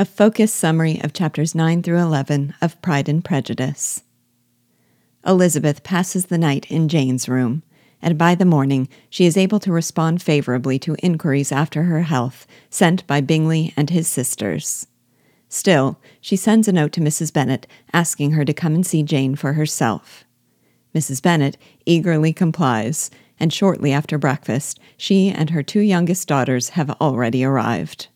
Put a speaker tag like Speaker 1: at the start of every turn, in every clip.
Speaker 1: A focused summary of chapters 9 through 11 of Pride and Prejudice. Elizabeth passes the night in Jane's room, and by the morning she is able to respond favorably to inquiries after her health sent by Bingley and his sisters. Still, she sends a note to Mrs. Bennet asking her to come and see Jane for herself. Mrs. Bennet eagerly complies, and shortly after breakfast, she and her two youngest daughters have already arrived.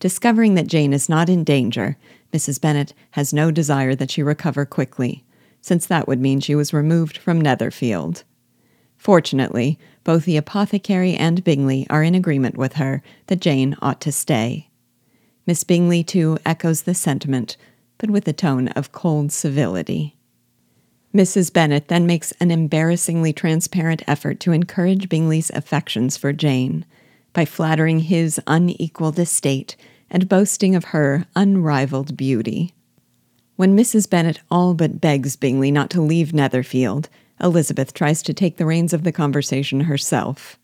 Speaker 1: Discovering that Jane is not in danger, Mrs. Bennet has no desire that she recover quickly, since that would mean she was removed from Netherfield. Fortunately, both the apothecary and Bingley are in agreement with her that Jane ought to stay. Miss Bingley, too, echoes the sentiment, but with a tone of cold civility. Mrs. Bennet then makes an embarrassingly transparent effort to encourage Bingley's affections for Jane by flattering his unequaled estate and boasting of her unrivaled beauty. When Mrs. Bennet all but begs Bingley not to leave Netherfield, Elizabeth tries to take the reins of the conversation herself.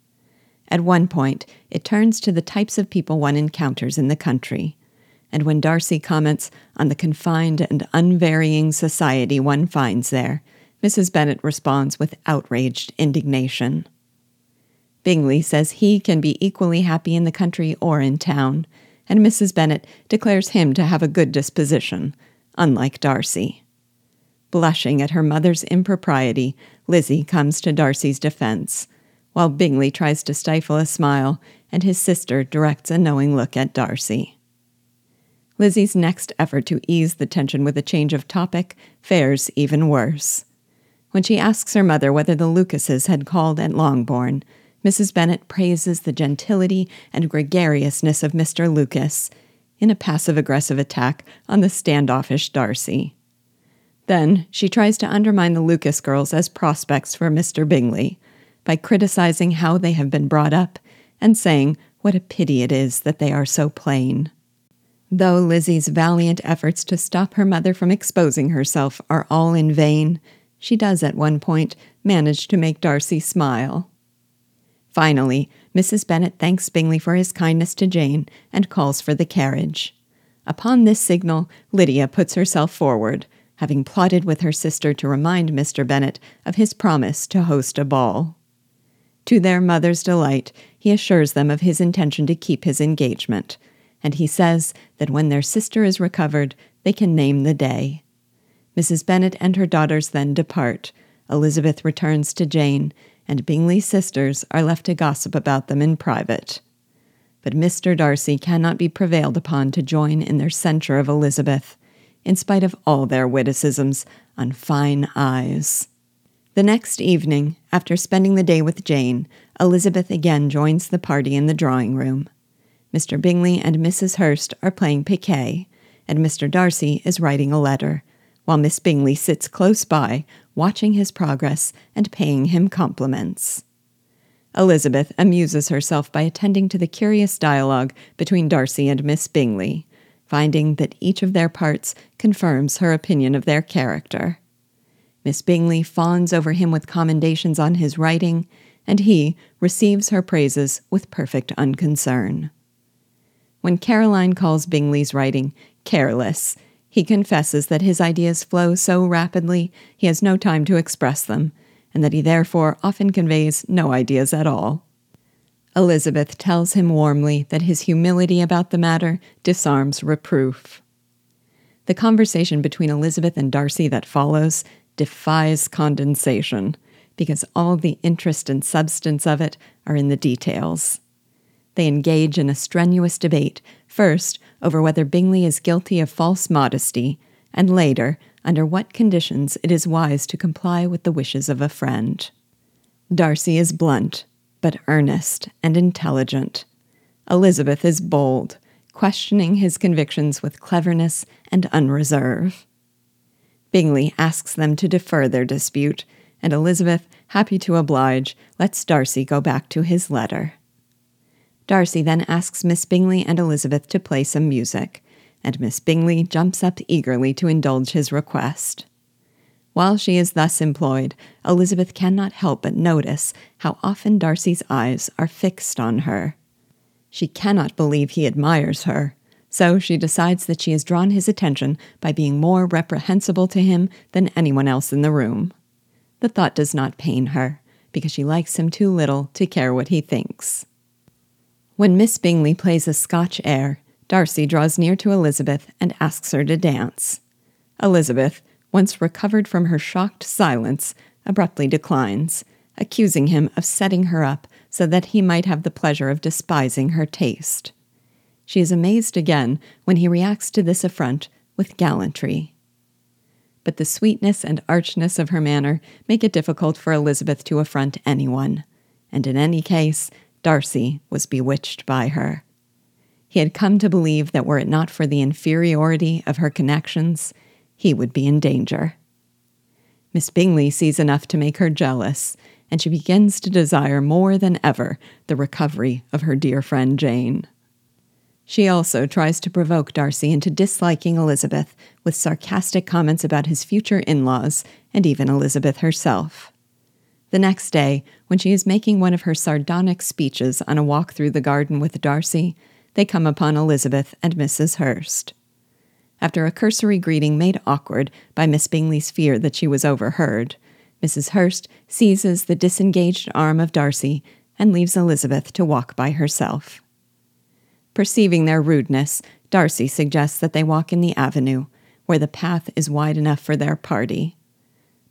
Speaker 1: At one point, it turns to the types of people one encounters in the country. And when Darcy comments on the confined and unvarying society one finds there, Mrs. Bennet responds with outraged indignation. Bingley says he can be equally happy in the country or in town, and Mrs. Bennet declares him to have a good disposition, unlike Darcy. Blushing at her mother's impropriety, Lizzie comes to Darcy's defense while Bingley tries to stifle a smile and his sister directs a knowing look at Darcy. Lizzie's next effort to ease the tension with a change of topic fares even worse. When she asks her mother whether the Lucases had called at Longbourn, Mrs. Bennet praises the gentility and gregariousness of Mr. Lucas in a passive aggressive attack on the standoffish Darcy. Then she tries to undermine the Lucas girls as prospects for Mr. Bingley, by criticizing how they have been brought up and saying what a pity it is that they are so plain. Though Lizzie's valiant efforts to stop her mother from exposing herself are all in vain, she does at one point manage to make Darcy smile. Finally, Mrs. Bennet thanks Bingley for his kindness to Jane and calls for the carriage. Upon this signal, Lydia puts herself forward, having plotted with her sister to remind Mr. Bennet of his promise to host a ball. To their mother's delight, he assures them of his intention to keep his engagement, and he says that when their sister is recovered, they can name the day. Mrs. Bennet and her daughters then depart. Elizabeth returns to Jane, and Bingley's sisters are left to gossip about them in private. But Mr. Darcy cannot be prevailed upon to join in their censure of Elizabeth, in spite of all their witticisms on fine eyes. The next evening, after spending the day with Jane, Elizabeth again joins the party in the drawing room. Mr. Bingley and Mrs. Hurst are playing piquet, and Mr. Darcy is writing a letter, while Miss Bingley sits close by, watching his progress and paying him compliments. Elizabeth amuses herself by attending to the curious dialogue between Darcy and Miss Bingley, finding that each of their parts confirms her opinion of their character. Miss Bingley fawns over him with commendations on his writing, and he receives her praises with perfect unconcern. When Caroline calls Bingley's writing careless, he confesses that his ideas flow so rapidly he has no time to express them, and that he therefore often conveys no ideas at all. Elizabeth tells him warmly that his humility about the matter disarms reproof. The conversation between Elizabeth and Darcy that follows defies condensation because all the interest and substance of it are in the details. They engage in a strenuous debate, first over whether Bingley is guilty of false modesty, and later under what conditions it is wise to comply with the wishes of a friend. Darcy is blunt, but earnest and intelligent. Elizabeth is bold, questioning his convictions with cleverness and unreserve. Bingley asks them to defer their dispute, and Elizabeth, happy to oblige, lets Darcy go back to his letter. Darcy then asks Miss Bingley and Elizabeth to play some music, and Miss Bingley jumps up eagerly to indulge his request. While she is thus employed, Elizabeth cannot help but notice how often Darcy's eyes are fixed on her. She cannot believe he admires her, so she decides that she has drawn his attention by being more reprehensible to him than anyone else in the room. The thought does not pain her, because she likes him too little to care what he thinks. When Miss Bingley plays a Scotch air, Darcy draws near to Elizabeth and asks her to dance. Elizabeth, once recovered from her shocked silence, abruptly declines, accusing him of setting her up so that he might have the pleasure of despising her taste. She is amazed again when he reacts to this affront with gallantry. But the sweetness and archness of her manner make it difficult for Elizabeth to affront anyone, and in any case, Darcy was bewitched by her. He had come to believe that were it not for the inferiority of her connections, he would be in danger. Miss Bingley sees enough to make her jealous, and she begins to desire more than ever the recovery of her dear friend Jane. She also tries to provoke Darcy into disliking Elizabeth with sarcastic comments about his future in laws and even Elizabeth herself. The next day, when she is making one of her sardonic speeches on a walk through the garden with Darcy, they come upon Elizabeth and Mrs. Hurst. After a cursory greeting made awkward by Miss Bingley's fear that she was overheard, Mrs. Hurst seizes the disengaged arm of Darcy and leaves Elizabeth to walk by herself. Perceiving their rudeness, Darcy suggests that they walk in the avenue, where the path is wide enough for their party.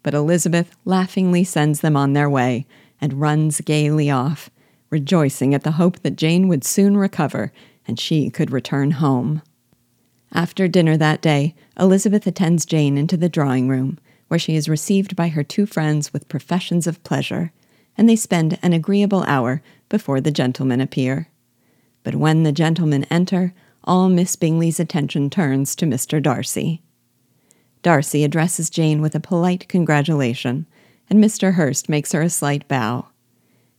Speaker 1: But Elizabeth laughingly sends them on their way and runs gaily off, rejoicing at the hope that Jane would soon recover and she could return home. After dinner that day, Elizabeth attends Jane into the drawing room, where she is received by her two friends with professions of pleasure, and they spend an agreeable hour before the gentlemen appear. But when the gentlemen enter, all Miss Bingley's attention turns to Mr. Darcy. Darcy addresses Jane with a polite congratulation, and Mr. Hurst makes her a slight bow.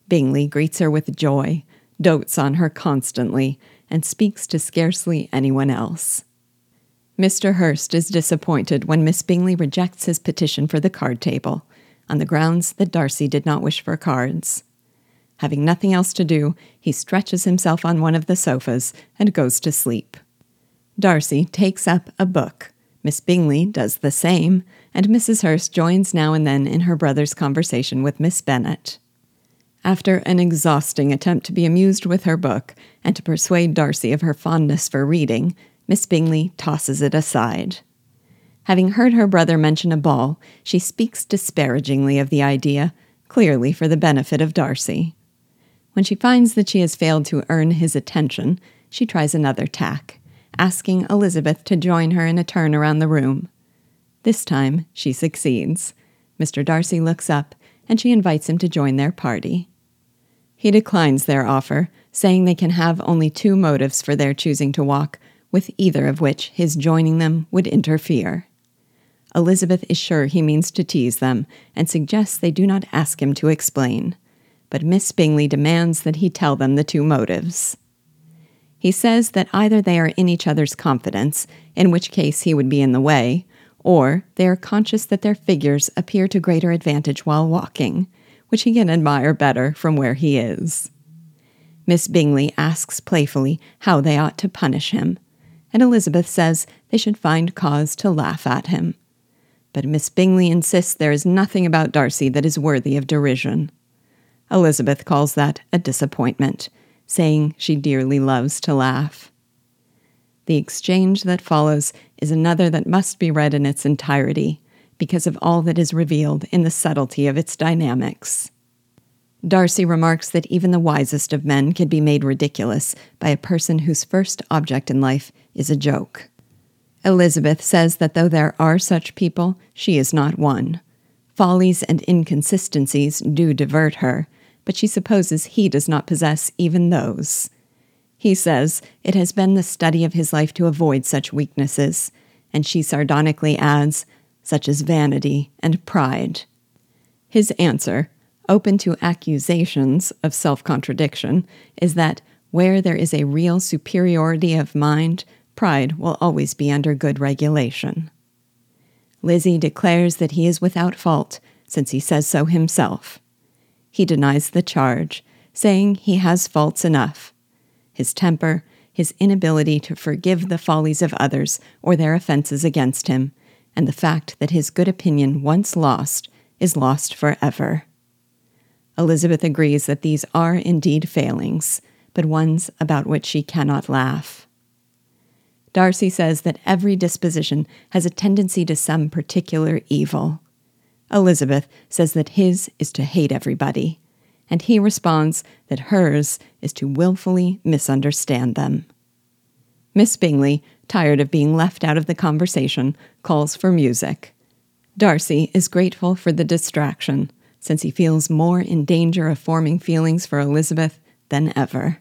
Speaker 1: Bingley greets her with joy, dotes on her constantly, and speaks to scarcely anyone else. Mr. Hurst is disappointed when Miss Bingley rejects his petition for the card table, on the grounds that Darcy did not wish for cards. Having nothing else to do, he stretches himself on one of the sofas and goes to sleep. Darcy takes up a book. Miss Bingley does the same, and Mrs. Hurst joins now and then in her brother's conversation with Miss Bennet. After an exhausting attempt to be amused with her book and to persuade Darcy of her fondness for reading, Miss Bingley tosses it aside. Having heard her brother mention a ball, she speaks disparagingly of the idea, clearly for the benefit of Darcy. When she finds that she has failed to earn his attention, she tries another tack, asking Elizabeth to join her in a turn around the room. This time, she succeeds. Mr. Darcy looks up, and she invites him to join their party. He declines their offer, saying they can have only two motives for their choosing to walk, with either of which his joining them would interfere. Elizabeth is sure he means to tease them, and suggests they do not ask him to explain but Miss Bingley demands that he tell them the two motives. He says that either they are in each other's confidence, in which case he would be in the way, or they are conscious that their figures appear to greater advantage while walking, which he can admire better from where he is. Miss Bingley asks playfully how they ought to punish him, and Elizabeth says they should find cause to laugh at him. But Miss Bingley insists there is nothing about Darcy that is worthy of derision. Elizabeth calls that a disappointment, saying she dearly loves to laugh. The exchange that follows is another that must be read in its entirety because of all that is revealed in the subtlety of its dynamics. Darcy remarks that even the wisest of men can be made ridiculous by a person whose first object in life is a joke. Elizabeth says that though there are such people, she is not one. Follies and inconsistencies do divert her, but she supposes he does not possess even those. He says it has been the study of his life to avoid such weaknesses, and she sardonically adds, such as vanity and pride. His answer, open to accusations of self contradiction, is that where there is a real superiority of mind, pride will always be under good regulation. Lizzie declares that he is without fault, since he says so himself. He denies the charge, saying he has faults enough his temper, his inability to forgive the follies of others or their offenses against him, and the fact that his good opinion once lost is lost forever. Elizabeth agrees that these are indeed failings, but ones about which she cannot laugh. Darcy says that every disposition has a tendency to some particular evil. Elizabeth says that his is to hate everybody, and he responds that hers is to wilfully misunderstand them. Miss Bingley, tired of being left out of the conversation, calls for music. Darcy is grateful for the distraction, since he feels more in danger of forming feelings for Elizabeth than ever.